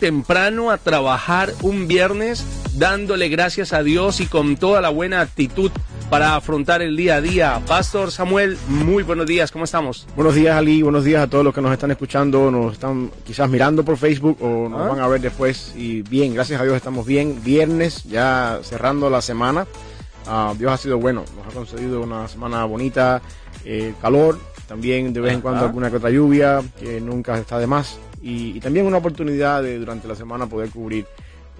temprano a trabajar un viernes dándole gracias a Dios y con toda la buena actitud para afrontar el día a día. Pastor Samuel, muy buenos días, ¿cómo estamos? Buenos días Ali, buenos días a todos los que nos están escuchando, nos están quizás mirando por Facebook o nos Ah. van a ver después. Y bien, gracias a Dios estamos bien. Viernes, ya cerrando la semana. Ah, Dios ha sido bueno, nos ha concedido una semana bonita, eh, calor, también de vez en cuando Ajá. alguna que otra lluvia, que nunca está de más. Y, y también una oportunidad de durante la semana poder cubrir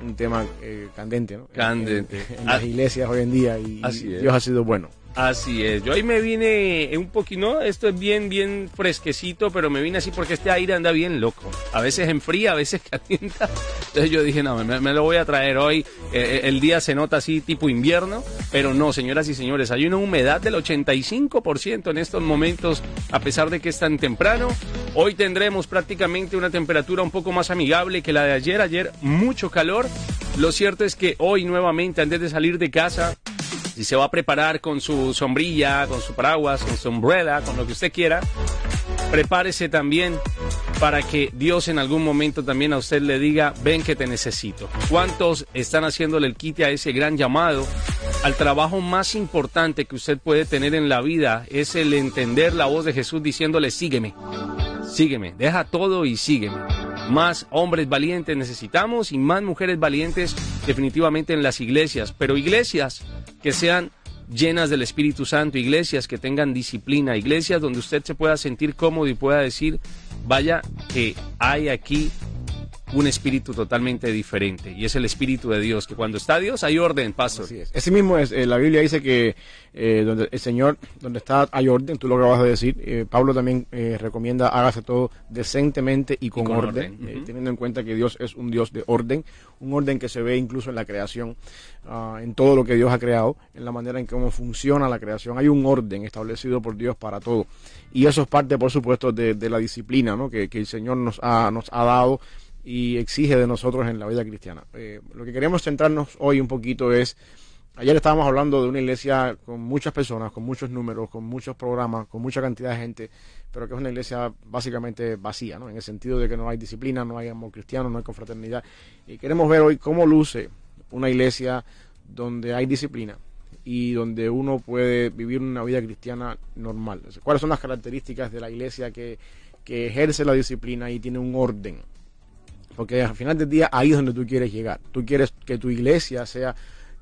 un tema eh, candente, ¿no? Candente. En, en las Ah. iglesias hoy en día y, Así. Dios ha sido bueno. Así es, yo ahí me vine un poquito, esto es bien, bien fresquecito, pero me vine así porque este aire anda bien loco. A veces enfría, a veces calienta. Entonces yo dije, no, me, lo voy a traer hoy. Eh, el día se nota así tipo invierno, pero no, señoras y señores, hay una humedad del 85% en estos momentos, a pesar de que es tan temprano. Hoy tendremos prácticamente una temperatura un poco más amigable que la de ayer. Ayer mucho calor. Lo cierto es que hoy nuevamente, antes de salir de casa, si se va a preparar con su sombrilla, con su paraguas, con su umbrella, con lo que usted quiera, prepárese también para que Dios en algún momento también a usted le diga, ven que te necesito. ¿Cuántos están haciéndole el quite a ese gran llamado? Al trabajo más importante que usted puede tener en la vida es el entender la voz de Jesús diciéndole, sígueme, sígueme, deja todo y sígueme. Más hombres valientes necesitamos y más mujeres valientes definitivamente en las iglesias, pero iglesias que sean llenas del Espíritu Santo, iglesias que tengan disciplina, iglesias donde usted se pueda sentir cómodo y pueda decir, vaya que hay aquí un espíritu totalmente diferente y es el espíritu de Dios, que cuando está Dios hay orden, pastor. Así es. Ese mismo es, eh, la Biblia dice que eh, donde el Señor, donde está hay orden, tú lo acabas de decir. eh, Pablo también eh, recomienda hágase todo decentemente y con, con orden, teniendo en cuenta que Dios es un Dios de orden, un orden que se ve incluso en la creación, ah, en todo lo que Dios ha creado, en la manera en cómo funciona la creación. Hay un orden establecido por Dios para todo. Y eso es parte, por supuesto, de, de la disciplina ¿no? que, que el Señor nos ha, nos ha dado y exige de nosotros en la vida cristiana. Eh, lo que queremos centrarnos hoy un poquito es, ayer estábamos hablando de una iglesia con muchas personas, con muchos números, con muchos programas, con mucha cantidad de gente, pero que es una iglesia básicamente vacía, ¿no? en el sentido de que no hay disciplina, no hay amor cristiano, no hay confraternidad. Y queremos ver hoy cómo luce una iglesia donde hay disciplina y donde uno puede vivir una vida cristiana normal. ¿Cuáles son las características de la iglesia que, que ejerce la disciplina y tiene un orden? Porque al final del día ahí es donde tú quieres llegar. Tú quieres que tu iglesia sea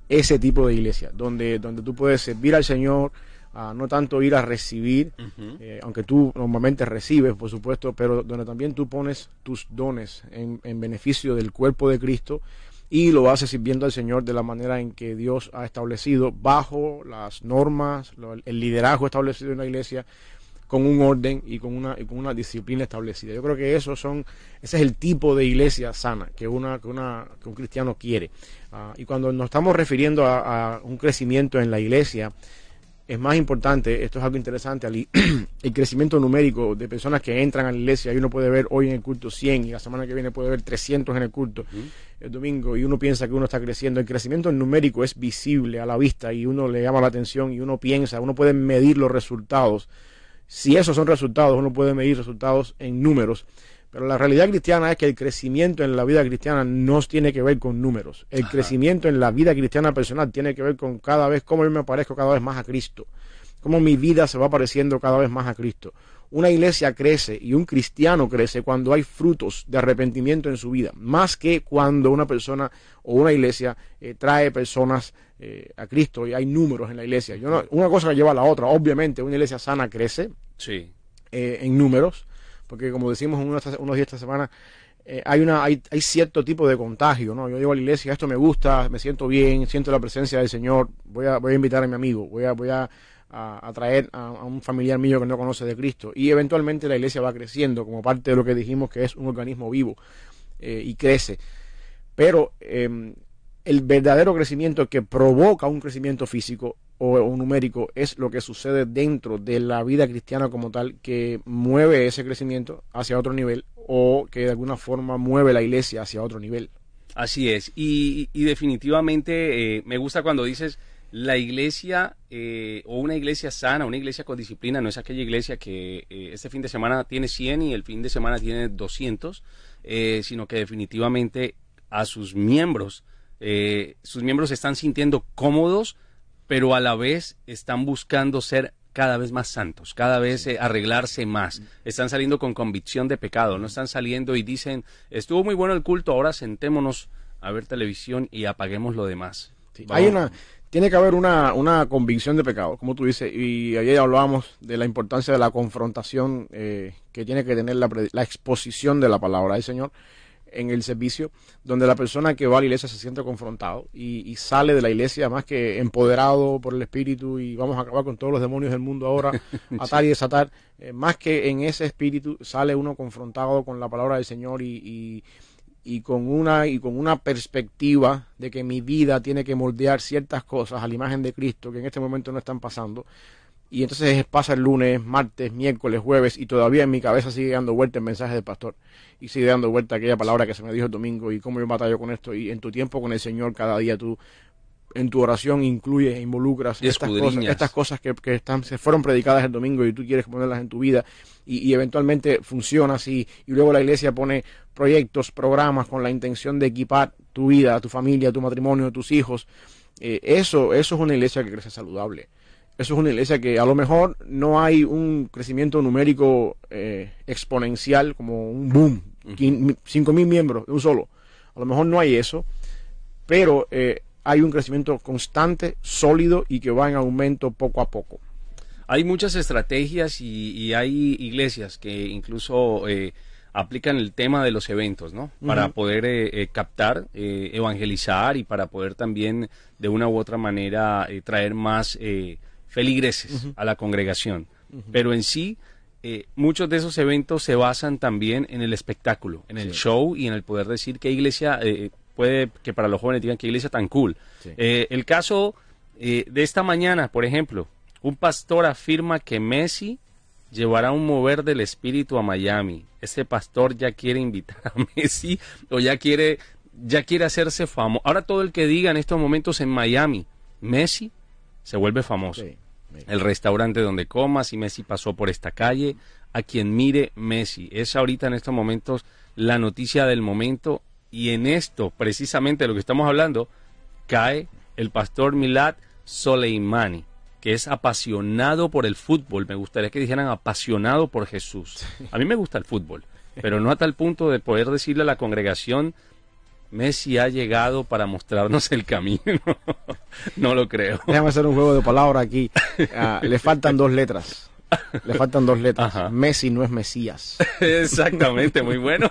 ese tipo de iglesia, donde, donde tú puedes servir al Señor, ah, no tanto ir a recibir, eh, aunque tú normalmente recibes, por supuesto, pero donde también tú pones tus dones en, en beneficio del cuerpo de Cristo y lo haces sirviendo al Señor de la manera en que Dios ha establecido, bajo las normas, lo- el liderazgo establecido en la iglesia, con un orden y con una, y con una disciplina establecida. Yo creo que esos son, ese es el tipo de iglesia sana que, una, que, una, que un cristiano quiere. Ah, y cuando nos estamos refiriendo a, a un crecimiento en la iglesia, es más importante, esto es algo interesante, el crecimiento numérico de personas que entran a la iglesia y uno puede ver hoy en el culto 100 y la semana que viene puede ver 300 en el culto el domingo y uno piensa que uno está creciendo. El crecimiento numérico es visible a la vista y uno le llama la atención y uno piensa, uno puede medir los resultados. Si esos son resultados, uno puede medir resultados en números. Pero la realidad cristiana es que el crecimiento en la vida cristiana no tiene que ver con números. El Ajá. crecimiento en la vida cristiana personal tiene que ver con cada vez cómo yo me parezco cada vez más a Cristo. Cómo mi vida se va pareciendo cada vez más a Cristo. Una iglesia crece y un cristiano crece cuando hay frutos de arrepentimiento en su vida, más que cuando una persona o una iglesia eh, trae personas eh, a Cristo y hay números en la iglesia. Yo no- una cosa lleva a la otra. Obviamente, una iglesia sana crece, Sí. eh, en números, porque como decimos unos, unos días esta semana, eh, hay, una, hay, hay cierto tipo de contagio, ¿no? Yo llego a la iglesia, esto me gusta, me siento bien, siento la presencia del Señor, voy a, voy a invitar a mi amigo, voy a, voy a, a, a traer a, un familiar mío que no conoce de Cristo. Y eventualmente la iglesia va creciendo como parte de lo que dijimos que es un organismo vivo eh, y crece. Pero eh, el verdadero crecimiento que provoca un crecimiento físico o, numérico es lo que sucede dentro de la vida cristiana como tal, que mueve ese crecimiento hacia otro nivel o que de alguna forma mueve la iglesia hacia otro nivel. Así es, y, y definitivamente eh, me gusta cuando dices la iglesia eh, o una iglesia sana, una iglesia con disciplina, no es aquella iglesia que eh, este fin de semana tiene 100 y el fin de semana tiene 200, eh, sino que definitivamente a sus miembros, eh, sus miembros se están sintiendo cómodos, pero a la vez están buscando ser cada vez más santos, cada vez eh, arreglarse más. Están saliendo con convicción de pecado, no están saliendo y dicen, estuvo muy bueno el culto, ahora sentémonos a ver televisión y apaguemos lo demás. Sí. Hay una, tiene que haber una, una convicción de pecado, como tú dices, y ayer hablábamos de la importancia de la confrontación eh, que tiene que tener la, la exposición de la palabra del Señor en el servicio, donde la persona que va a la iglesia se siente confrontado y, y sale de la iglesia más que empoderado por el Espíritu y vamos a acabar con todos los demonios del mundo ahora, atar y desatar, eh, más que en ese espíritu sale uno confrontado con la palabra del Señor y, y, y con una y con una perspectiva de que mi vida tiene que moldear ciertas cosas a la imagen de Cristo que en este momento no están pasando. Y entonces pasa el lunes, martes, miércoles, jueves y todavía en mi cabeza sigue dando vuelta el mensaje del pastor. Y sigue dando vuelta aquella palabra que se me dijo el domingo y cómo yo batallo con esto y en tu tiempo con el Señor cada día tú en tu oración incluyes e involucras Y estas cosas, estas cosas que, que están, se fueron predicadas el domingo y tú quieres ponerlas en tu vida y, y eventualmente funciona así y luego la iglesia pone proyectos, programas con la intención de equipar tu vida, tu familia, tu matrimonio, tus hijos. Eh, eso, eso es una iglesia que crece saludable. Eso es una iglesia que a lo mejor no hay un crecimiento numérico eh, exponencial como un boom, quin- cinco mil miembros de un solo. A lo mejor no hay eso, pero eh, hay un crecimiento constante, sólido y que va en aumento poco a poco. Hay muchas estrategias y, y hay iglesias que incluso eh, aplican el tema de los eventos, ¿no? Para poder eh, eh, captar, eh, evangelizar y para poder también de una u otra manera eh, traer más eh, feligreses a la congregación. Pero en sí, eh, muchos de esos eventos se basan también en el espectáculo, en el Sí. show y en el poder decir qué iglesia eh, puede que para los jóvenes digan qué iglesia tan cool. Sí. Eh, el caso eh, de esta mañana, por ejemplo, un pastor afirma que Messi llevará un mover del espíritu a Miami. Ese pastor ya quiere invitar a Messi o ya quiere ya quiere hacerse famoso. Ahora todo el que diga en estos momentos en Miami, Messi se vuelve famoso. Sí. El restaurante donde comas y Messi pasó por esta calle, a quien mire Messi. Es ahorita en estos momentos la noticia del momento y en esto, precisamente de lo que estamos hablando, cae el pastor Milad Soleimani, que es apasionado por el fútbol. Me gustaría que dijeran apasionado por Jesús. A mí me gusta el fútbol, pero no a tal punto de poder decirle a la congregación, Messi ha llegado para mostrarnos el camino. no lo creo. Déjame hacer un juego de palabras aquí. Ah, le faltan dos letras. Le faltan dos letras. Ajá. Messi no es Mesías. Exactamente, muy bueno.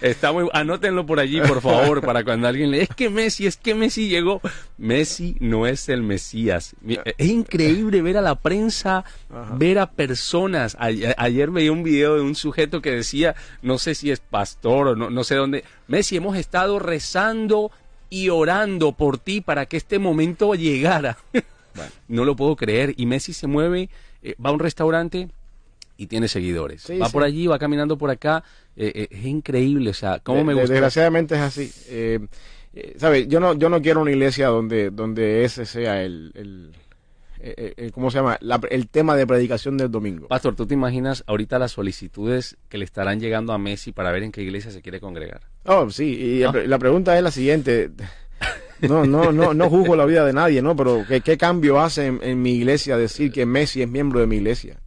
Está muy anótenlo por allí, por favor, para cuando alguien le es que Messi, es que Messi llegó. Messi no es el Mesías. Mi- Es increíble ver a la prensa, Ajá. ver a personas. A- ayer veía un video de un sujeto que decía, no sé si es pastor o no, no sé dónde. Messi, hemos estado rezando y orando por ti para que este momento llegara. No lo puedo creer. Y Messi se mueve, eh, va a un restaurante y tiene seguidores. Sí, va sí. por allí, va caminando por acá. eh, eh, es increíble, o sea, cómo De- me gusta. Desgraciadamente es así. ¿Sabes? Yo no, yo no quiero una iglesia donde, donde ese sea el, el, eh, eh, ¿cómo se llama? La- el tema de predicación del domingo. Pastor, ¿tú te imaginas ahorita las solicitudes que le estarán llegando a Messi para ver en qué iglesia se quiere congregar? Oh, sí, y ¿No? la- la pregunta es la siguiente. No, no, no, no juzgo la vida de nadie, ¿no? Pero ¿qué, qué cambio hace en, en mi iglesia decir que Messi es miembro de mi iglesia?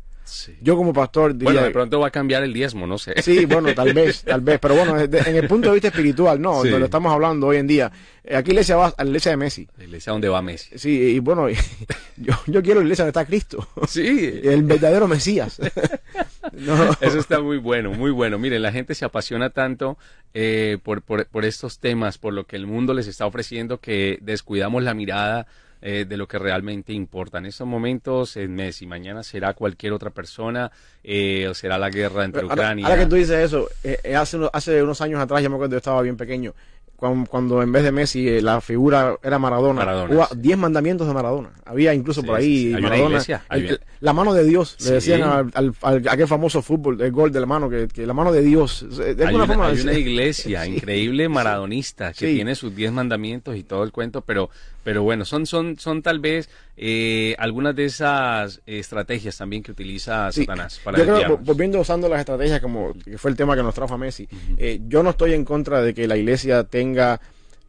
Yo como pastor diría... Bueno, de pronto va a cambiar el diezmo, no sé. Sí, bueno, tal vez, tal vez, pero bueno, desde- en el punto de vista espiritual, no, Sí. donde estamos hablando hoy en día. Eh, Aquí la iglesia va a la iglesia de Messi. La iglesia donde va Messi. Sí, y bueno, yo, yo quiero la iglesia donde está Cristo, Sí, el verdadero Mesías. No. Eso está muy bueno, muy bueno. Miren, la gente se apasiona tanto eh, por, por, por estos temas, por lo que el mundo les está ofreciendo, que descuidamos la mirada eh, de lo que realmente importa. En estos momentos es Messi, mañana será cualquier otra persona eh, o será la guerra entre Ucrania. ahora que tú dices eso, eh, eh, hace, uno- hace unos años atrás, yo me acuerdo, yo estaba bien pequeño, cuando, cuando en vez de Messi eh, la figura era Maradona, Maradona, hubo sí. 10 mandamientos de Maradona. Había incluso Sí, por ahí sí. Hay una Maradona. iglesia, hay la mano de Dios, le decían al, al, aquel famoso fútbol, el gol de la mano, que, la mano de Dios. De hay, una, forma hay una iglesia increíble maradonista que tiene sus diez mandamientos y todo el cuento, pero, pero bueno, son, son, son tal vez eh, algunas de esas estrategias también que utiliza Satanás para Yo creo, volviendo usando las estrategias como que fue el tema que nos trajo a Messi, eh, yo no estoy en contra de que la iglesia tenga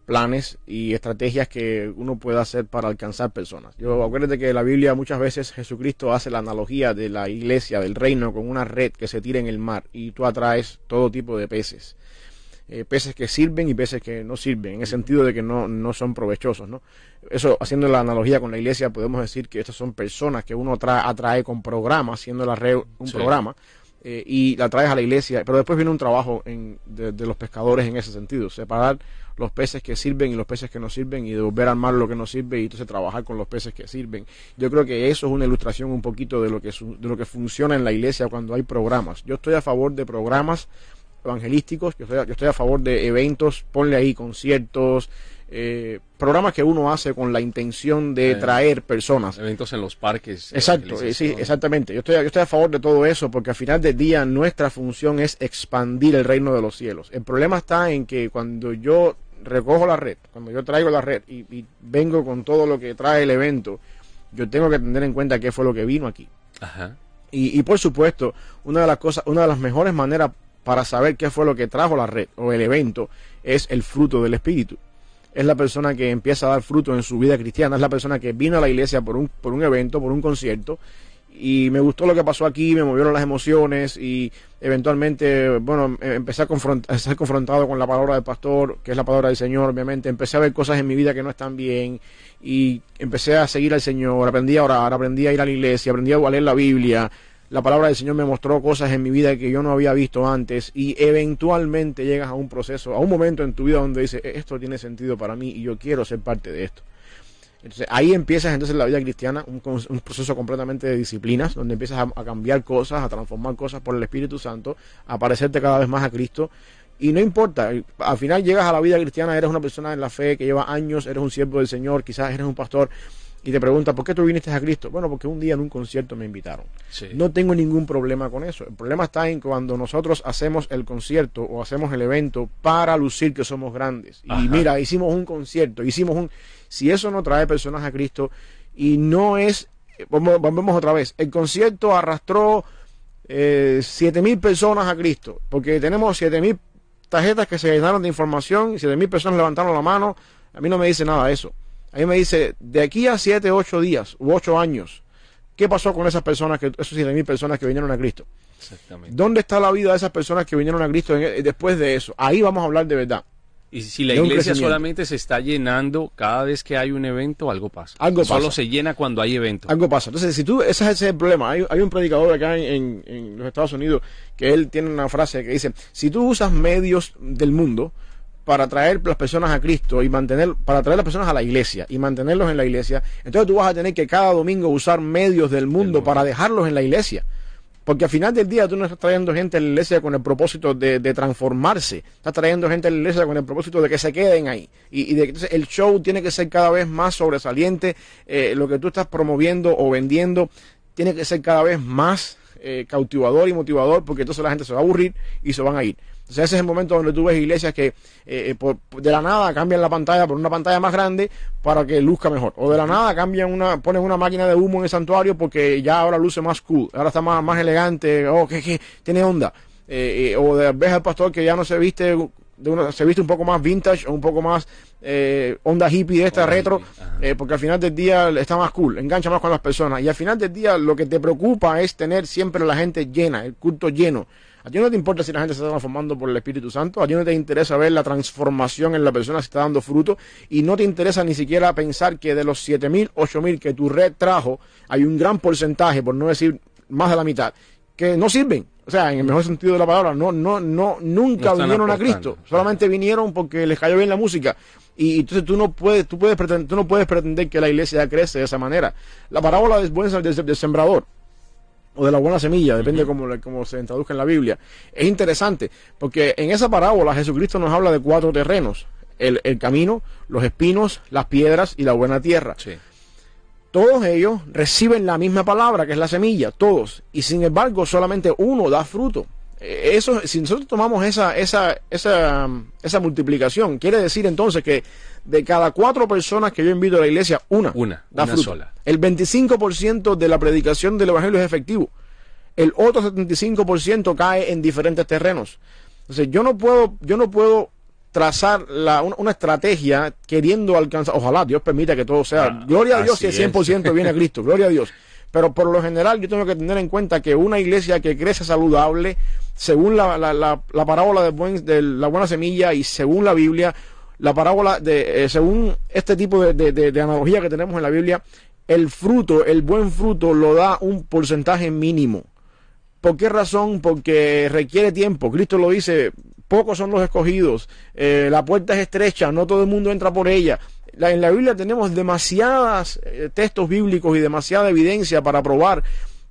planes y estrategias que uno pueda hacer para alcanzar personas. Yo acuérdate que en la Biblia muchas veces Jesucristo hace la analogía de la iglesia, del reino, con una red que se tira en el mar y tú atraes todo tipo de peces. Eh, peces que sirven y peces que no sirven, en el sentido de que no, no son provechosos. ¿no? Eso, haciendo la analogía con la iglesia, podemos decir que estas son personas que uno atrae, atrae con programas, siendo la red un programa, eh, y la traes a la iglesia, pero después viene un trabajo en, de, los pescadores en ese sentido, separar los peces que sirven y los peces que no sirven y devolver al mar lo que no sirve y entonces trabajar con los peces que sirven. Yo creo que eso es una ilustración un poquito de lo que, de lo que funciona en la iglesia cuando hay programas. Yo estoy a favor de programas evangelísticos, yo estoy, yo estoy a favor de eventos, ponle ahí conciertos, eh, programas que uno hace con la intención de eh, traer personas. Eventos en los parques. Exacto, eh, sí, exactamente. Yo estoy, yo estoy a favor de todo eso porque al final del día nuestra función es expandir el reino de los cielos. El problema está en que cuando yo recojo la red, cuando yo traigo la red y, vengo con todo lo que trae el evento, yo tengo que tener en cuenta qué fue lo que vino aquí. Y, y por supuesto, una de las cosas, una de las mejores maneras para saber qué fue lo que trajo la red o el evento es el fruto del Espíritu es la persona que empieza a dar fruto en su vida cristiana, es la persona que vino a la iglesia por un, por un evento, por un concierto, y me gustó lo que pasó aquí, me movieron las emociones y eventualmente, bueno, em, empecé a, ser confrontado con la palabra del pastor, que es la palabra del Señor, obviamente, empecé a ver cosas en mi vida que no están bien y empecé a seguir al Señor, aprendí a orar, aprendí a ir a la iglesia, aprendí a leer la Biblia, la palabra del Señor me mostró cosas en mi vida que yo no había visto antes y eventualmente llegas a un proceso, a un momento en tu vida donde dices, e-, esto tiene sentido para mí y yo quiero ser parte de esto. Entonces ahí empiezas entonces la vida cristiana, un, proceso completamente de disciplinas, donde empiezas a, a, cambiar cosas, a transformar cosas por el Espíritu Santo, a parecerte cada vez más a Cristo. Y no importa, al final llegas a la vida cristiana, eres una persona en la fe que lleva años, eres un siervo del Señor, quizás eres un pastor, y te pregunta, ¿por qué tú viniste a Cristo? Bueno, porque un día en un concierto me invitaron. No tengo ningún problema con eso. El problema está en cuando nosotros hacemos el concierto o hacemos el evento para lucir que somos grandes. Y mira, hicimos un concierto, hicimos un... Si eso no trae personas a Cristo y no es... Volvemos otra vez. El concierto arrastró eh, siete mil personas a Cristo, porque tenemos siete mil tarjetas que se llenaron de información, siete mil personas levantaron la mano. A mí no me dice nada de eso. Ahí me dice, de aquí a siete, ocho días u ocho años, ¿qué pasó con esas personas, que, esos siete mil personas que vinieron a Cristo? Exactamente. ¿Dónde está la vida de esas personas que vinieron a Cristo e, después de eso? Ahí vamos a hablar de verdad. Y si la iglesia solamente se está llenando cada vez que hay un evento, algo pasa. Algo pasa. Solo se llena cuando hay evento. Algo pasa. Entonces, si tú, ese es el problema. Hay, un predicador acá en, en, los Estados Unidos que él tiene una frase que dice, si tú usas medios del mundo para traer las personas a Cristo y mantener, para traer las personas a la iglesia y mantenerlos en la iglesia, entonces tú vas a tener que cada domingo usar medios del mundo para dejarlos en la iglesia. Porque al final del día tú no estás trayendo gente a la iglesia con el propósito de, transformarse, estás trayendo gente a la iglesia con el propósito de que se queden ahí. Y, de, entonces el show tiene que ser cada vez más sobresaliente, eh, lo que tú estás promoviendo o vendiendo tiene que ser cada vez más eh, cautivador y motivador, porque entonces la gente se va a aburrir y se van a ir. Entonces ese es el momento donde tú ves iglesias que eh, eh, de la nada cambian la pantalla por una pantalla más grande para que luzca mejor. O de la nada cambian una, ponen una máquina de humo en el santuario porque ya ahora luce más cool, ahora está más, más elegante, oh, que, tiene onda. Eh, o de, ves al pastor que ya no se viste de una, se viste un poco más vintage o un poco más onda hippie de esta retro, porque al final del día está más cool, engancha más con las personas. Y al final del día lo que te preocupa es tener siempre la gente llena, el culto lleno. A ti no te importa si la gente se está transformando por el Espíritu Santo, a ti no te interesa ver la transformación en la persona si está dando fruto y no te interesa ni siquiera pensar que de los 7.000, 8.000 que tu red trajo, hay un gran porcentaje, por no decir más de la mitad, que no sirven. O sea, en el mejor sentido de la palabra, no, no, no, nunca vinieron a Cristo. Solamente vinieron porque les cayó bien la música. Y, entonces tú no puedes, tú puedes pretender, tú no puedes pretender que la iglesia crece de esa manera. La parábola es buena del sembrador o de la buena semilla, depende de cómo, se traduzca en la Biblia. Es interesante, porque en esa parábola Jesucristo nos habla de cuatro terrenos, el, camino, los espinos, las piedras y la buena tierra. todos ellos reciben la misma palabra, que es la semilla, todos. Y sin embargo, solamente uno da fruto. Eh, Eso, si nosotros tomamos esa, esa, esa, esa multiplicación, quiere decir entonces que de cada cuatro personas que yo invito a la iglesia, una, Una, da una fruto. sola. El 25% de la predicación del evangelio es efectivo. El otro 75% cae en diferentes terrenos. Entonces, yo no puedo, yo no puedo trazar la, una, una estrategia queriendo alcanzar, ojalá Dios permita que todo sea, Ah, gloria a Dios si el así es. 100% viene a Cristo, gloria a Dios. Pero por lo general yo tengo que tener en cuenta que una iglesia que crece saludable, según la, la, la, la parábola de, buen- de la buena semilla y según la Biblia, la parábola de, eh, según este tipo de- de analogía que tenemos en la Biblia, el fruto, el buen fruto lo da un porcentaje mínimo. ¿Por qué razón? Porque requiere tiempo. Cristo lo dice, pocos son los escogidos, eh, la puerta es estrecha, no todo el mundo entra por ella. La- en la Biblia tenemos demasiados textos bíblicos y demasiada evidencia para probar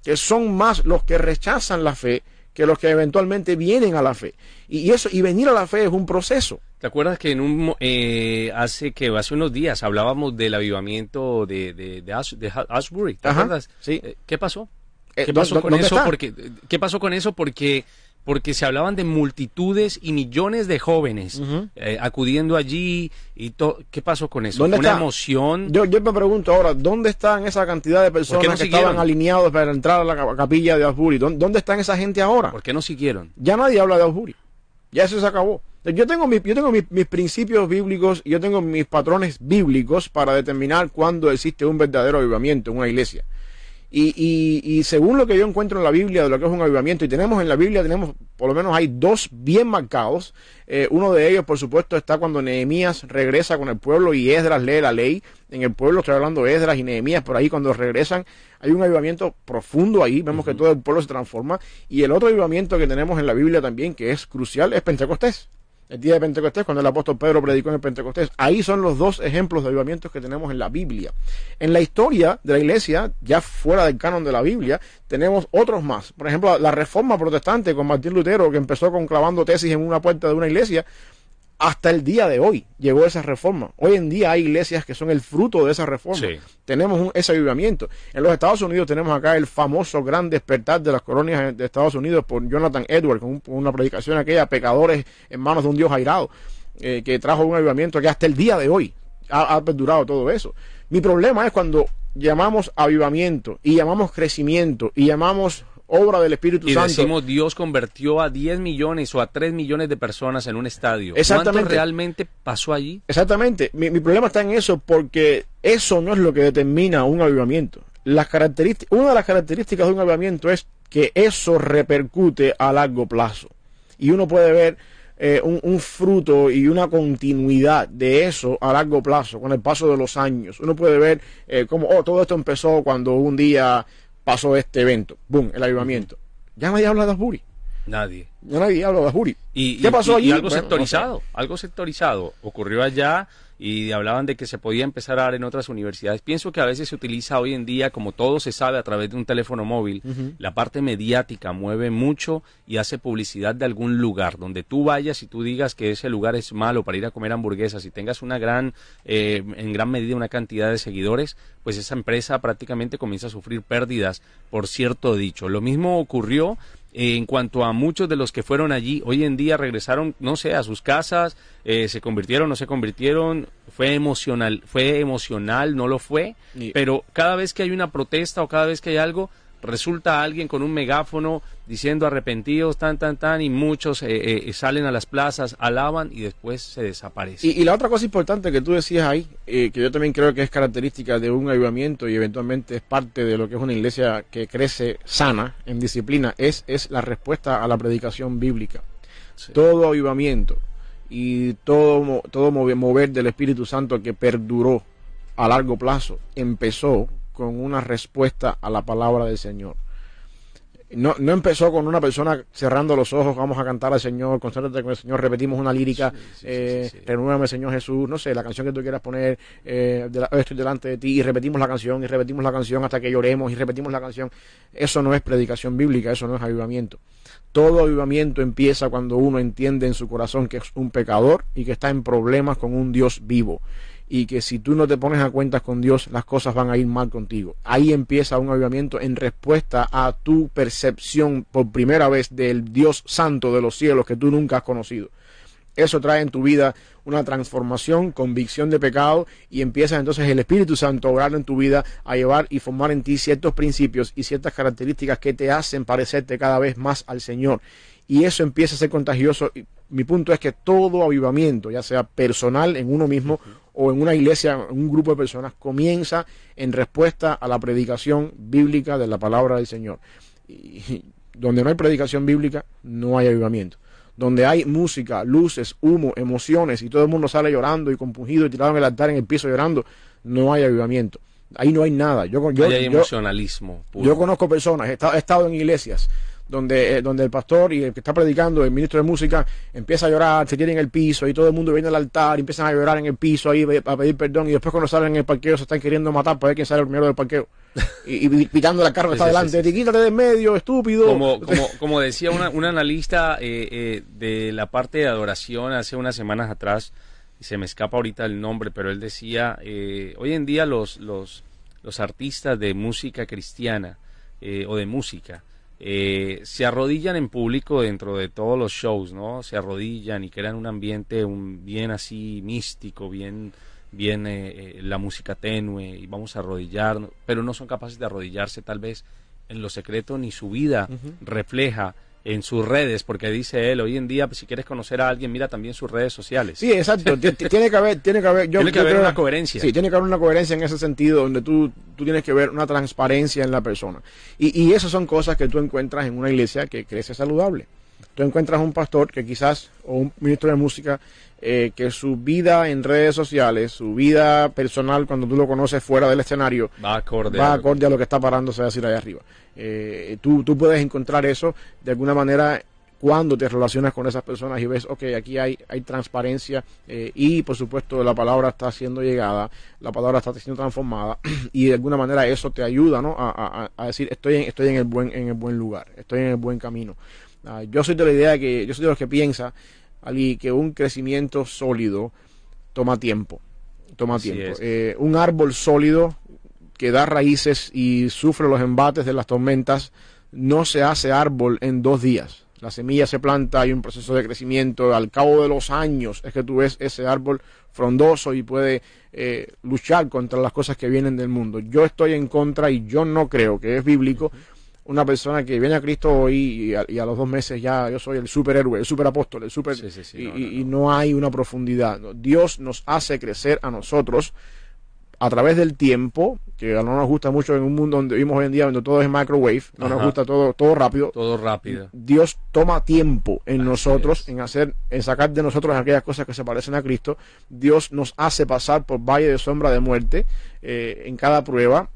que son más los que rechazan la fe que los que eventualmente vienen a la fe. Y, eso y venir a la fe es un proceso. ¿Te acuerdas que en un eh, hace que hace unos días hablábamos del avivamiento de, de, de, Ash- de Ha- Ashbury? ¿Te Ajá, acuerdas? sí. Eh, ¿Qué pasó? Eh, ¿Qué pasó ¿dó- con eso? está? Porque, ¿Qué pasó con eso? Porque, porque se hablaban de multitudes y millones de jóvenes eh, acudiendo allí y todo. ¿Qué pasó con eso? ¿Dónde Una está? emoción. Yo, yo me pregunto ahora, ¿dónde están esa cantidad de personas no que siguieron? estaban alineados para entrar a la ca- capilla de Asbury? ¿Dónde, dónde están esa gente ahora? ¿Por qué no siguieron? ya nadie habla de Ausbury. Ya eso se acabó. Yo tengo, mis, yo tengo mis, mis principios bíblicos y yo tengo mis patrones bíblicos para determinar cuándo existe un verdadero avivamiento en una iglesia. Y, y, y según lo que yo encuentro en la Biblia de lo que es un avivamiento, y tenemos en la Biblia, tenemos por lo menos hay dos bien marcados. Eh, uno de ellos, por supuesto, está cuando Nehemías regresa con el pueblo y Esdras lee la ley. En el pueblo estoy hablando de Esdras y Nehemías, por ahí cuando regresan hay un avivamiento profundo ahí, vemos que todo el pueblo se transforma. Y el otro avivamiento que tenemos en la Biblia también, que es crucial, es Pentecostés. El día de Pentecostés, cuando el apóstol Pedro predicó en el Pentecostés. Ahí son los dos ejemplos de avivamientos que tenemos en la Biblia. En la historia de la iglesia, ya fuera del canon de la Biblia, tenemos otros más. Por ejemplo, la reforma protestante con Martín Lutero, que empezó con clavando tesis en una puerta de una iglesia, hasta el día de hoy llegó esa reforma. Hoy en día hay iglesias que son el fruto de esa reforma. Sí. Tenemos un- ese avivamiento. En los Estados Unidos tenemos acá el famoso gran despertar de las colonias de Estados Unidos por Jonathan Edwards, con, un- con una predicación aquella, pecadores en manos de un Dios airado, eh, que trajo un avivamiento que hasta el día de hoy ha, ha perdurado todo eso. Mi problema es cuando llamamos avivamiento y llamamos crecimiento y llamamos obra del Espíritu Y Santo. decimos, Dios convirtió a 10 millones o a 3 millones de personas en un estadio. Exactamente. ¿Cuánto realmente pasó allí? Exactamente. Mi, mi problema está en eso porque eso no es lo que determina un avivamiento. Las características, una de las características de un avivamiento es que eso repercute a largo plazo. Y uno puede ver eh, un, un fruto y una continuidad de eso a largo plazo, con el paso de los años. Uno puede ver eh, cómo oh, todo esto empezó cuando un día pasó este evento. Boom, el avivamiento. Ya nadie habla de Asbury. Nadie. Ya nadie habla de Asbury. Y, ¿Qué pasó y- allí? y algo Bueno, no sectorizado, algo sectorizado. Ocurrió allá y hablaban de que se podía empezar a dar en otras universidades. Pienso que a veces se utiliza hoy en día, como todo se sabe a través de un teléfono móvil, la parte mediática mueve mucho y hace publicidad de algún lugar donde tú vayas y tú digas que ese lugar es malo para ir a comer hamburguesas y tengas una gran, eh, en gran medida una cantidad de seguidores, pues esa empresa prácticamente comienza a sufrir pérdidas por cierto dicho. Lo mismo ocurrió eh, en cuanto a muchos de los que fueron allí, hoy en día regresaron, no sé, a sus casas, eh, se convirtieron, no se convirtieron, fue emocional, fue emocional, no lo fue, Y- pero cada vez que hay una protesta o cada vez que hay algo, resulta alguien con un megáfono diciendo arrepentidos, tan, tan, tan, y muchos eh, eh, salen a las plazas, alaban y después se desaparecen. Y, y la otra cosa importante que tú decías ahí, eh, que yo también creo que es característica de un avivamiento y eventualmente es parte de lo que es una iglesia que crece sana en disciplina, es, es la respuesta a la predicación bíblica. Sí. Todo avivamiento y todo, todo move- mover del Espíritu Santo que perduró a largo plazo empezó con una respuesta a la palabra del Señor. No, no empezó con una persona cerrando los ojos, vamos a cantar al Señor, concéntrate con el Señor, repetimos una lírica, Sí, eh, sí, sí. renúvame Señor Jesús, no sé, la canción que tú quieras poner, eh, de la- estoy delante de ti, y repetimos la canción, y repetimos la canción hasta que lloremos, y repetimos la canción. Eso no es predicación bíblica, eso no es avivamiento. Todo avivamiento empieza cuando uno entiende en su corazón que es un pecador y que está en problemas con un Dios vivo. Y que si tú no te pones a cuentas con Dios, las cosas van a ir mal contigo. Ahí empieza un avivamiento en respuesta a tu percepción por primera vez del Dios santo de los cielos que tú nunca has conocido. Eso trae en tu vida una transformación, convicción de pecado y empieza entonces el Espíritu Santo a orar en tu vida, a llevar y formar en ti ciertos principios y ciertas características que te hacen parecerte cada vez más al Señor. Y eso empieza a ser contagioso. Mi punto es que todo avivamiento, ya sea personal en uno mismo o en una iglesia, en un grupo de personas, comienza en respuesta a la predicación bíblica de la palabra del Señor. Y donde no hay predicación bíblica, no hay avivamiento donde hay música, luces, humo, emociones y todo el mundo sale llorando y compungido y tirado en el altar en el piso llorando, no hay avivamiento. Ahí no hay nada. Yo, yo, hay emocionalismo. Yo conozco personas, he estado en iglesias donde, eh, donde el pastor y el que está predicando, el ministro de música, empieza a llorar, se tira en el piso y todo el mundo viene al altar y empiezan a llorar en el piso ahí a pedir perdón y después cuando salen en el parqueo se están queriendo matar para ver quién sale primero del parqueo y, pitando la carro que está adelante, sí, quítate de medio, estúpido. Como, como, como decía una, un analista eh, eh, de la parte de adoración hace unas semanas atrás, y se me escapa ahorita el nombre, pero él decía, hoy en día los, los, los artistas de música cristiana o de música, eh, se arrodillan en público dentro de todos los shows, ¿no? Se arrodillan y crean un ambiente un, bien así místico, bien, bien eh, eh, la música tenue y vamos a arrodillar, pero no son capaces de arrodillarse tal vez en lo secreto ni su vida refleja en sus redes, porque dice él, hoy en día, si quieres conocer a alguien, mira también sus redes sociales. Sí, exacto. tiene que haber, tiene que haber, tiene que haber una coherencia. Sí, tiene que haber una coherencia en ese sentido, donde tú, tú tienes que ver una transparencia en la persona. Y, y esas son cosas que tú encuentras en una iglesia que crece saludable. Tú encuentras un pastor que quizás, o un ministro de música, eh, que su vida en redes sociales, su vida personal, cuando tú lo conoces fuera del escenario, va acorde, va acorde a lo que está parándose a decir allá arriba. Eh, tú, tú puedes encontrar eso de alguna manera cuando te relacionas con esas personas y ves, ok, aquí hay, hay transparencia eh, y por supuesto la palabra está siendo llegada, la palabra está siendo transformada y de alguna manera eso te ayuda ¿no? a, a, decir, estoy, en, estoy en, el buen, en el buen lugar, estoy en el buen camino. Ah, yo soy de la idea que, yo soy de los que piensa, Ali, que un crecimiento sólido toma tiempo, toma tiempo. Eh, un árbol sólido que da raíces y sufre los embates de las tormentas, no se hace árbol en dos días. La semilla se planta, hay un proceso de crecimiento, al cabo de los años es que tú ves ese árbol frondoso y puede eh, luchar contra las cosas que vienen del mundo. Yo estoy en contra y yo no creo que es bíblico una persona que viene a Cristo hoy y a, los dos meses ya yo soy el superhéroe, el superapóstol, el super... y, no, hay una profundidad. Dios nos hace crecer a nosotros a través del tiempo, que no nos gusta mucho en un mundo donde vivimos hoy en día, donde todo es microwave, no nos gusta todo, todo rápido. Todo rápido. Dios toma tiempo en nosotros, en hacer, en sacar de nosotros aquellas cosas que se parecen a Cristo. Dios nos hace pasar por valle de sombra de muerte eh, en cada prueba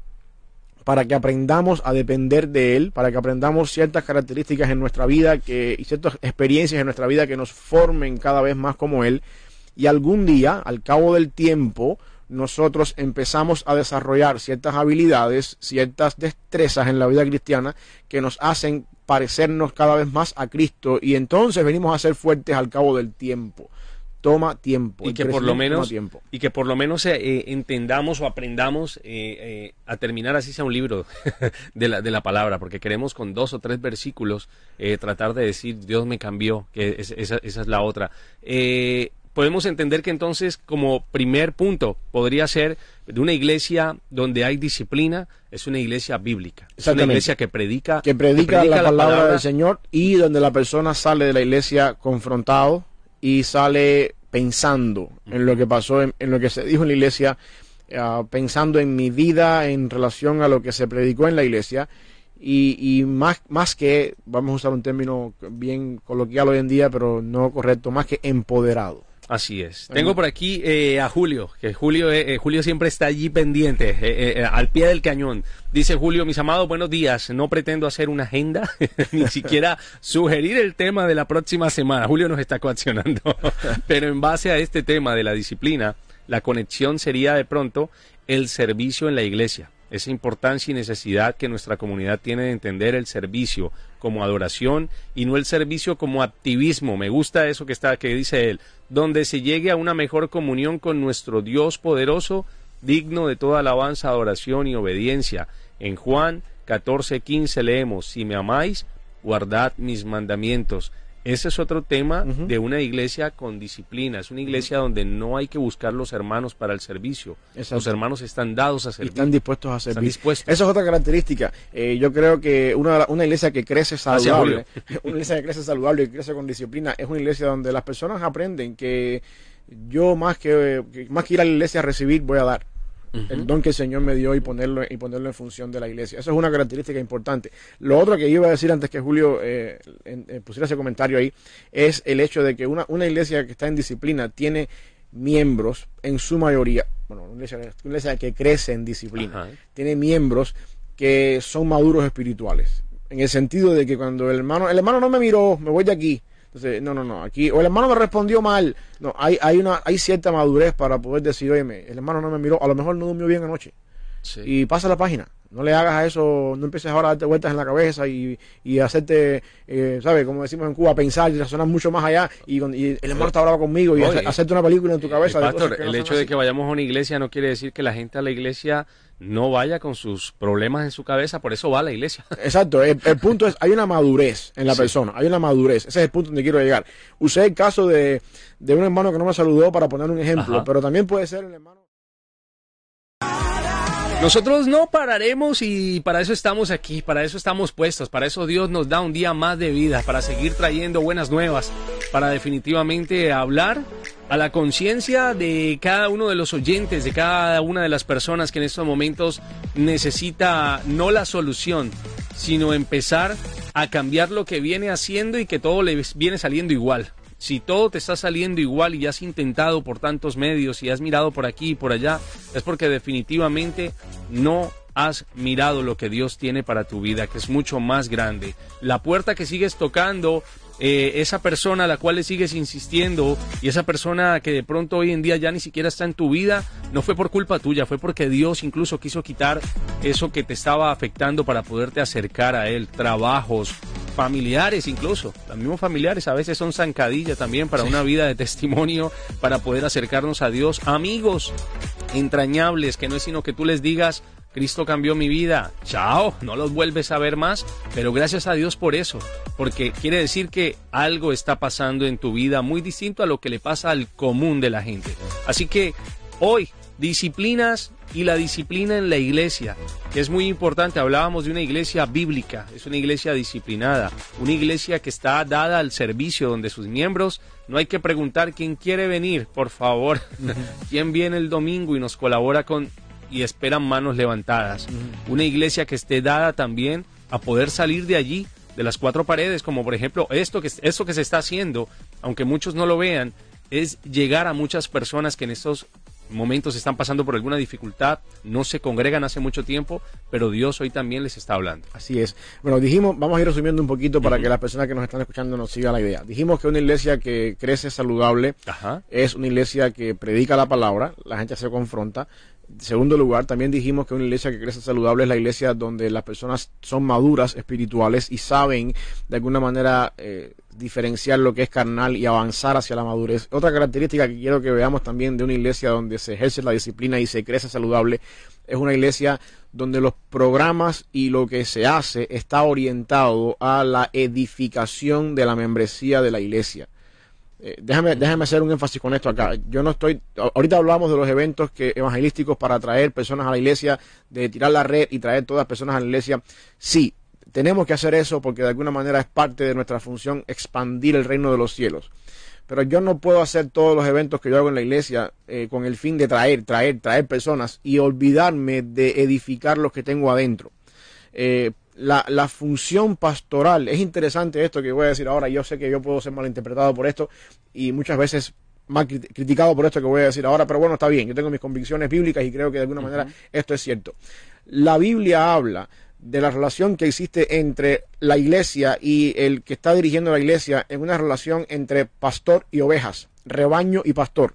para que aprendamos a depender de Él, para que aprendamos ciertas características en nuestra vida que, y ciertas experiencias en nuestra vida que nos formen cada vez más como Él. Y algún día, al cabo del tiempo, nosotros empezamos a desarrollar ciertas habilidades, ciertas destrezas en la vida cristiana que nos hacen parecernos cada vez más a Cristo y entonces venimos a ser fuertes al cabo del tiempo toma tiempo. Y que, por lo menos, y que por lo menos eh, entendamos o aprendamos eh, eh, a terminar así sea un libro de, la, de la palabra, porque queremos con dos o tres versículos tratar de decir Dios me cambió, que esa, esa, es la otra. podemos entender que entonces como primer punto podría ser de una iglesia donde hay disciplina, es una iglesia bíblica. Es una iglesia que predica, que predica, la, palabra del Señor y donde la persona sale de la iglesia confrontado y sale pensando en lo que pasó, en, lo que se dijo en la iglesia, ah, pensando en mi vida en relación a lo que se predicó en la iglesia. Y, y, más, más que, vamos a usar un término bien coloquial hoy en día, pero no correcto, más que empoderado. Así es. Tengo por aquí eh, a Julio, que Julio, eh, eh, Julio siempre está allí pendiente, al pie del cañón. Dice Julio, mis amados, buenos días. No pretendo hacer una agenda, ni siquiera sugerir el tema de la próxima semana. Julio nos está coaccionando. Pero en base a este tema de la disciplina, la conexión sería de pronto el servicio en la iglesia. Esa importancia y necesidad que nuestra comunidad tiene de entender el servicio como adoración y no el servicio como activismo. Me gusta eso que está que dice él, donde se llegue a una mejor comunión con nuestro Dios poderoso, digno de toda alabanza, adoración y obediencia. En Juan 14:15 leemos, si me amáis, guardad mis mandamientos. Ese es otro tema de una iglesia con disciplina. Es una iglesia donde no hay que buscar los hermanos para el servicio. Los hermanos están dados a servir. están dispuestos a servir. Eso es otra característica. Eh, yo creo que una, una iglesia que crece saludable, una iglesia que crece saludable y crece con disciplina, es una iglesia donde las personas aprenden que yo más que, más que ir a la iglesia a recibir, voy a dar el don que el Señor me dio y ponerlo, y ponerlo en función de la iglesia. Eso es una característica importante. Lo otro que iba a decir antes que Julio eh, eh, pusiera ese comentario ahí es el hecho de que una, una iglesia que está en disciplina tiene miembros en su mayoría, bueno, una iglesia, que crece en disciplina, tiene miembros que son maduros espirituales. En el sentido de que cuando el hermano, el hermano no me miró, me voy de aquí, entonces, no, no, no, aquí, o el hermano me respondió mal. No, hay, hay, una, hay cierta madurez para poder decir, oye, el hermano no me miró, a lo mejor no durmió bien anoche. Y pasa la página. No le hagas a eso, no empieces ahora a darte vueltas en la cabeza y, y hacerte, eh, ¿sabes? Como decimos en Cuba, pensar y razonar mucho más allá. Y, el hermano está bravo conmigo y hacerte una película en tu cabeza. pastor, el hecho de que vayamos a una iglesia no quiere decir que la gente a la iglesia no vaya con sus problemas en su cabeza, por eso va a la iglesia. Exacto, el, punto es, hay una madurez en la persona, hay una madurez, ese es el punto donde quiero llegar. Usé el caso de, de un hermano que no me saludó para poner un ejemplo, pero también puede ser el hermano... Nosotros no pararemos y para eso estamos aquí, para eso estamos puestos, para eso Dios nos da un día más de vida, para seguir trayendo buenas nuevas, para definitivamente hablar a la conciencia de cada uno de los oyentes, de cada una de las personas que en estos momentos necesita no la solución, sino empezar a cambiar lo que viene haciendo y que todo le viene saliendo igual. Si todo te está saliendo igual y has intentado por tantos medios y has mirado por aquí y por allá, es porque definitivamente no has mirado lo que Dios tiene para tu vida, que es mucho más grande. La puerta que sigues tocando eh, esa persona a la cual le sigues insistiendo y esa persona que de pronto hoy en día ya ni siquiera está en tu vida, no fue por culpa tuya, fue porque Dios incluso quiso quitar eso que te estaba afectando para poderte acercar a Él, trabajos, familiares incluso, los mismos familiares a veces son zancadilla también para una vida de testimonio, para poder acercarnos a Dios, amigos entrañables, que no es sino que tú les digas, Cristo cambió mi vida. Chao, no los vuelves a ver más, pero gracias a Dios por eso, porque quiere decir que algo está pasando en tu vida muy distinto a lo que le pasa al común de la gente. Así que hoy, disciplinas y la disciplina en la iglesia, que es muy importante. Hablábamos de una iglesia bíblica, es una iglesia disciplinada, una iglesia que está dada al servicio, donde sus miembros no hay que preguntar quién quiere venir, por favor, quién viene el domingo y nos colabora con y esperan manos levantadas. Una iglesia que esté dada también a poder salir de allí, de las cuatro paredes, como por ejemplo esto que, esto que se está haciendo, aunque muchos no lo vean, es llegar a muchas personas que en estos momentos están pasando por alguna dificultad, no se congregan hace mucho tiempo, pero Dios hoy también les está hablando. Así es. Bueno, dijimos, vamos a ir resumiendo un poquito para que las personas que nos están escuchando nos sigan la idea. Dijimos que una iglesia que crece saludable es una iglesia que predica la palabra, la gente se confronta, segundo lugar, también dijimos que una iglesia que crece saludable es la iglesia donde las personas son maduras espirituales y saben de alguna manera eh, diferenciar lo que es carnal y avanzar hacia la madurez. Otra característica que quiero que veamos también de una iglesia donde se ejerce la disciplina y se crece saludable es una iglesia donde los programas y lo que se hace está orientado a la edificación de la membresía de la iglesia. Eh, déjame, déjame hacer un énfasis con esto acá. Yo no estoy. Ahorita hablamos de los eventos que, evangelísticos para atraer personas a la iglesia, de tirar la red y traer todas las personas a la iglesia. Sí, tenemos que hacer eso porque de alguna manera es parte de nuestra función expandir el reino de los cielos. Pero yo no puedo hacer todos los eventos que yo hago en la iglesia eh, con el fin de traer, traer, traer personas y olvidarme de edificar los que tengo adentro. Eh, la, la, función pastoral. Es interesante esto que voy a decir ahora. Yo sé que yo puedo ser malinterpretado por esto y muchas veces más criticado por esto que voy a decir ahora, pero bueno, está bien. Yo tengo mis convicciones bíblicas y creo que de alguna manera esto es cierto. La Biblia habla de la relación que existe entre la iglesia y el que está dirigiendo la iglesia en una relación entre pastor y ovejas, rebaño y pastor.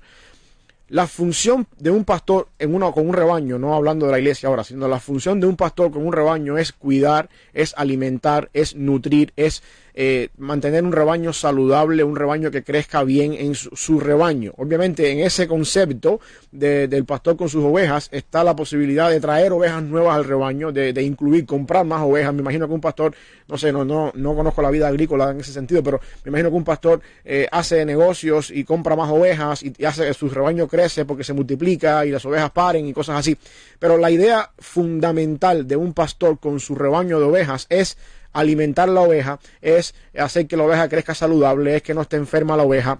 La función de un pastor en uno con un rebaño, no hablando de la iglesia ahora, sino la función de un pastor con un rebaño es cuidar, es alimentar, es nutrir, es eh, mantener un rebaño saludable, un rebaño que crezca bien en su, rebaño. Obviamente en ese concepto del pastor con sus ovejas está la posibilidad de traer ovejas nuevas al rebaño, de, incluir, comprar más ovejas. Me imagino que un pastor, no sé, no, no, no conozco la vida agrícola en ese sentido, pero me imagino que un pastor eh, hace negocios y compra más ovejas y, y hace que su rebaño crece porque se multiplica y las ovejas paren y cosas así. Pero la idea fundamental de un pastor con su rebaño de ovejas es alimentar la oveja, es hacer que la oveja crezca saludable, es que no esté enferma la oveja.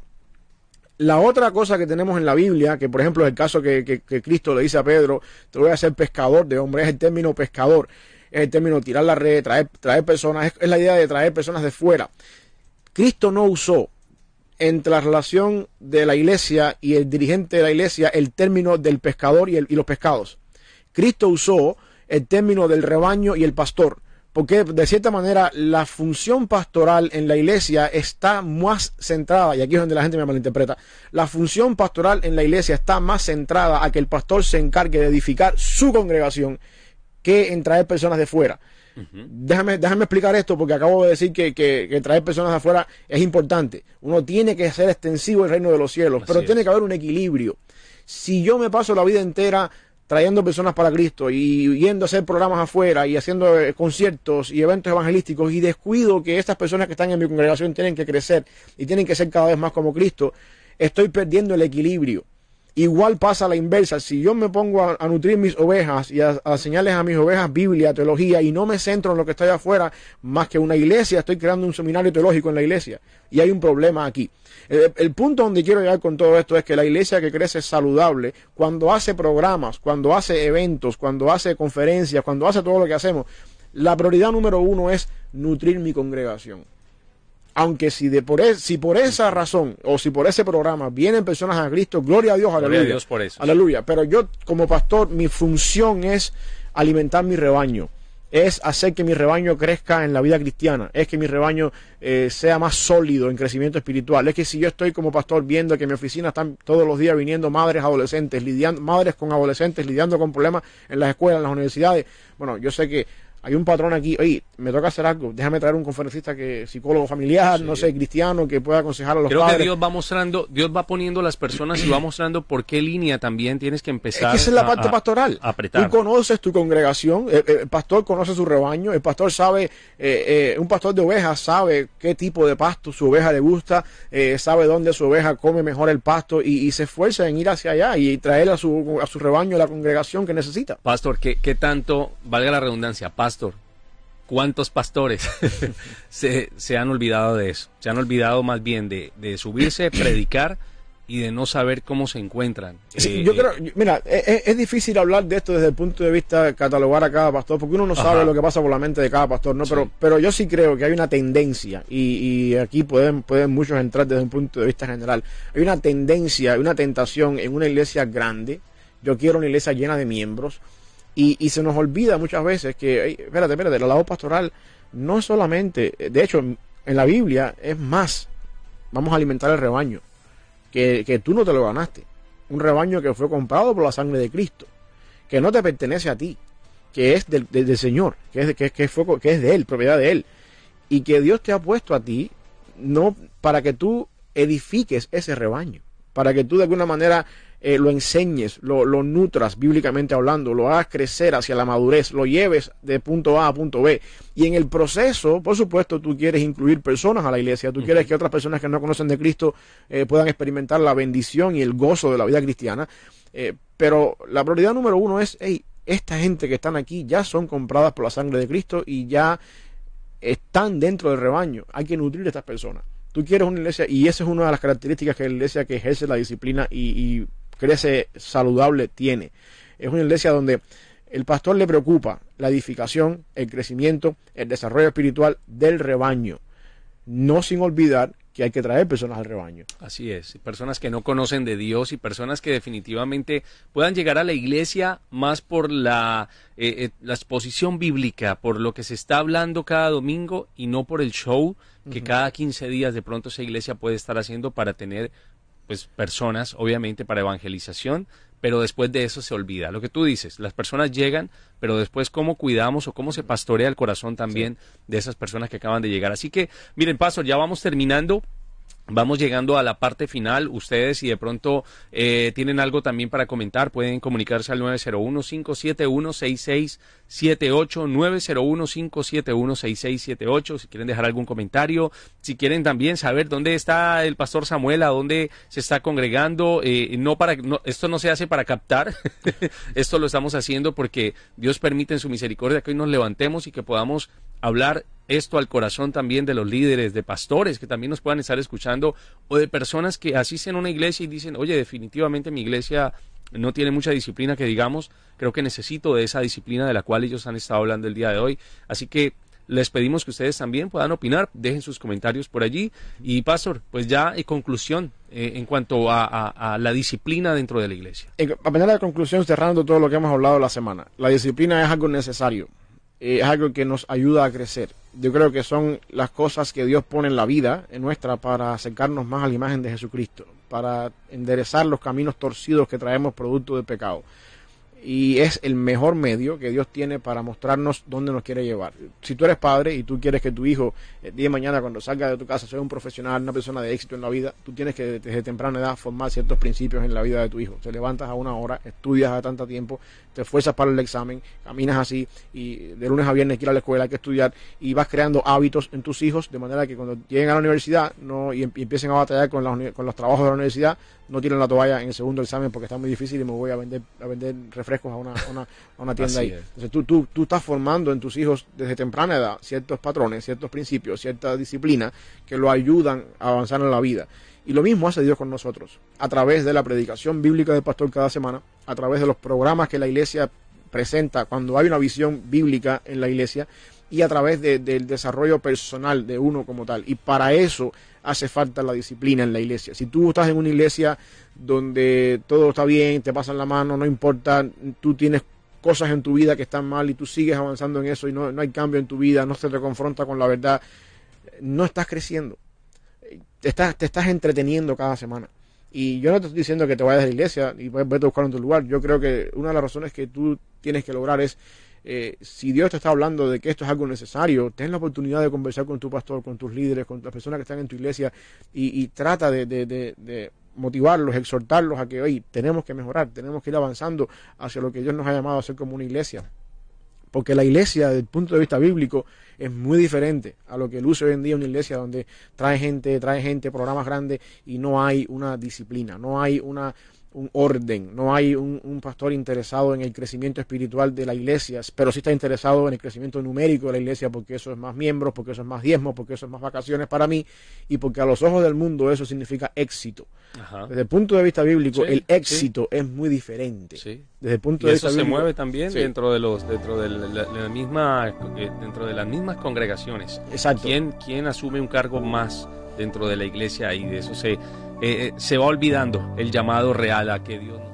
La otra cosa que tenemos en la Biblia, que por ejemplo es el caso que, Cristo le dice a Pedro, te voy a hacer pescador de hombres, es el término pescador, es el término tirar la red, traer, traer personas, es, la idea de traer personas de fuera. Cristo no usó entre la relación de la iglesia y el dirigente de la iglesia el término del pescador y, y los pescados. Cristo usó el término del rebaño y el pastor porque de cierta manera la función pastoral en la iglesia está más centrada, y aquí es donde la gente me malinterpreta, la función pastoral en la iglesia está más centrada a que el pastor se encargue de edificar su congregación que en traer personas de fuera. déjame, déjame explicar esto porque acabo de decir que, traer personas de afuera es importante. Uno tiene que ser extensivo el reino de los cielos, pero tiene que haber un equilibrio. Si yo me paso la vida entera trayendo personas para Cristo y yendo a hacer programas afuera y haciendo eh, conciertos y eventos evangelísticos y descuido que estas personas que están en mi congregación tienen que crecer y tienen que ser cada vez más como Cristo, estoy perdiendo el equilibrio. Igual pasa a la inversa. Si yo me pongo a, nutrir mis ovejas y a, enseñarles a mis ovejas Biblia, teología, y no me centro en lo que está allá afuera, más que una iglesia, estoy creando un seminario teológico en la iglesia. Y hay un problema aquí. El, punto donde quiero llegar con todo esto es que la iglesia que crece saludable, cuando hace programas, cuando hace eventos, cuando hace conferencias, cuando hace todo lo que hacemos, la prioridad número uno es nutrir mi congregación aunque si de por e, si por esa razón o si por ese programa vienen personas a Cristo, gloria a Dios, aleluya. Gloria a Dios por eso. Aleluya. Pero yo como pastor, mi función es alimentar mi rebaño, es hacer que mi rebaño crezca en la vida cristiana, es que mi rebaño eh, sea más sólido en crecimiento espiritual. Es que si yo estoy como pastor viendo que en mi oficina están todos los días viniendo madres adolescentes, lidiando, madres con adolescentes lidiando con problemas en las escuelas, en las universidades, bueno, yo sé que hay un patrón aquí, oye, me toca hacer algo, déjame traer un conferencista que psicólogo familiar, no sé, cristiano, que pueda aconsejar a los Creo que Dios va mostrando, Dios va poniendo las personas y va mostrando por qué línea también tienes que empezar. Es que esa es la parte pastoral. Tú conoces tu congregación, el, pastor conoce su rebaño, el pastor sabe, eh, eh, un pastor de ovejas sabe qué tipo de pasto su oveja le gusta, eh, sabe dónde su oveja come mejor el pasto y, se esfuerza en ir hacia allá y traer a su, a su rebaño la congregación que necesita. Pastor, ¿qué, qué tanto, valga la redundancia, pastor? ¿Cuántos pastores se, se, han olvidado de eso? Se han olvidado más bien de, de subirse, predicar y de no saber cómo se encuentran. Eh, yo creo, mira, e, e, es, difícil hablar de esto desde el punto de vista de catalogar a cada pastor, porque uno no sabe lo que pasa por la mente de cada pastor, ¿no? Pero, pero yo sí creo que hay una tendencia, y, y, aquí pueden, pueden muchos entrar desde un punto de vista general, hay una tendencia, una tentación en una iglesia grande, yo quiero una iglesia llena de miembros, y, se nos olvida muchas veces que, espérate, espérate, la labor pastoral no es solamente, de hecho, en, la Biblia es más, vamos a alimentar el rebaño, que, que tú no te lo ganaste. Un rebaño que fue comprado por la sangre de Cristo, que no te pertenece a ti, que es del, del, Señor, que es, que, que, fue, que es de Él, propiedad de Él, y que Dios te ha puesto a ti no para que tú edifiques ese rebaño, para que tú de alguna manera eh, lo enseñes, lo, lo, nutras bíblicamente hablando, lo hagas crecer hacia la madurez, lo lleves de punto A a punto B. Y en el proceso, por supuesto, tú quieres incluir personas a la iglesia, tú quieres que otras personas que no conocen de Cristo eh, puedan experimentar la bendición y el gozo de la vida cristiana. Eh, pero la prioridad número uno es, hey, esta gente que están aquí ya son compradas por la sangre de Cristo y ya están dentro del rebaño. Hay que nutrir a estas personas. Tú quieres una iglesia, y esa es una de las características que la iglesia que ejerce la disciplina y crece saludable tiene. Es una iglesia donde el pastor le preocupa la edificación, el crecimiento, el desarrollo espiritual del rebaño, no sin olvidar que hay que traer personas al rebaño. Así es, personas que no conocen de Dios y personas que definitivamente puedan llegar a la iglesia más por la, eh, eh, la exposición bíblica, por lo que se está hablando cada domingo y no por el show que cada 15 días de pronto esa iglesia puede estar haciendo para tener pues personas, obviamente, para evangelización, pero después de eso se olvida. Lo que tú dices, las personas llegan, pero después cómo cuidamos o cómo se pastorea el corazón también de esas personas que acaban de llegar. Así que, miren, Pastor, ya vamos terminando. Vamos llegando a la parte final. Ustedes, si de pronto eh, tienen algo también para comentar, pueden comunicarse al 901-571-6678, 901-571-6678, si quieren dejar algún comentario, si quieren también saber dónde está el pastor Samuel, a dónde se está congregando. Eh, no para, esto no se hace para captar, esto lo estamos haciendo porque Dios permite en su misericordia que hoy nos levantemos y que podamos hablar esto al corazón también de los líderes, de pastores que también nos puedan estar escuchando o de personas que asisten a una iglesia y dicen, oye, definitivamente mi iglesia no tiene mucha disciplina que digamos, creo que necesito de esa disciplina de la cual ellos han estado hablando el día de hoy. Así que les pedimos que ustedes también puedan opinar, dejen sus comentarios por allí. Y Pastor, pues ya en conclusión, eh, en cuanto a, la disciplina dentro de la iglesia. A manera de conclusión, cerrando todo lo que hemos hablado la semana, la disciplina es algo necesario eh, es algo que nos ayuda a crecer. Yo creo que son las cosas que Dios pone en la vida en nuestra para acercarnos más a la imagen de Jesucristo, para enderezar los caminos torcidos que traemos producto del pecado y es el mejor medio que Dios tiene para mostrarnos dónde nos quiere llevar. Si tú eres padre y tú quieres que tu hijo el día de mañana cuando salga de tu casa sea un profesional, una persona de éxito en la vida, tú tienes que desde temprana edad formar ciertos principios en la vida de tu hijo. Te levantas a una hora, estudias a tanto tiempo, te esfuerzas para el examen, caminas así y de lunes a viernes ir a la escuela, hay que estudiar y vas creando hábitos en tus hijos de manera que cuando lleguen a la universidad no y, em, empiecen a batallar con, con los trabajos de la universidad, no tienen la toalla en el segundo examen porque está muy difícil y me voy a vender a vender refrescos a una, a una, tienda ahí. Entonces tú, tú, tú estás formando en tus hijos desde temprana edad ciertos patrones, ciertos principios, cierta disciplina que lo ayudan a avanzar en la vida. Y lo mismo hace Dios con nosotros, a través de la predicación bíblica del pastor cada semana, a través de los programas que la iglesia presenta cuando hay una visión bíblica en la iglesia y a través del desarrollo personal de uno como tal. Y para eso hace falta la disciplina en la iglesia. Si tú estás en una iglesia donde todo está bien, te pasan la mano, no importa, tú tienes cosas en tu vida que están mal y tú sigues avanzando en eso y no, hay cambio en tu vida, no se te confronta con la verdad, no estás creciendo. Te estás, te estás entreteniendo cada semana. Y yo no te estoy diciendo que te vayas de la iglesia y vete a buscar tu lugar. Yo creo que una de las razones que tú tienes que lograr es eh, si Dios te está hablando de que esto es algo necesario, ten la oportunidad de conversar con tu pastor, con tus líderes, con las personas que están en tu iglesia y, trata de, motivarlos, exhortarlos a que hoy tenemos que mejorar, tenemos que ir avanzando hacia lo que Dios nos ha llamado a ser como una iglesia. Porque la iglesia, desde el punto de vista bíblico, es muy diferente a lo que luce hoy en día una iglesia donde trae gente, trae gente, programas grandes y no hay una disciplina, no hay una, un orden, no hay un, pastor interesado en el crecimiento espiritual de la iglesia, pero sí está interesado en el crecimiento numérico de la iglesia porque eso es más miembros, porque eso es más diezmos, porque eso es más vacaciones para mí y porque a los ojos del mundo eso significa éxito. Desde el punto de vista bíblico, el éxito es muy diferente. Desde el punto de eso se mueve también dentro de los dentro de la, misma eh, dentro de las mismas congregaciones. Exacto. ¿Quién, quién asume un cargo más dentro de la iglesia y de eso se eh, se va olvidando el llamado real a que Dios nos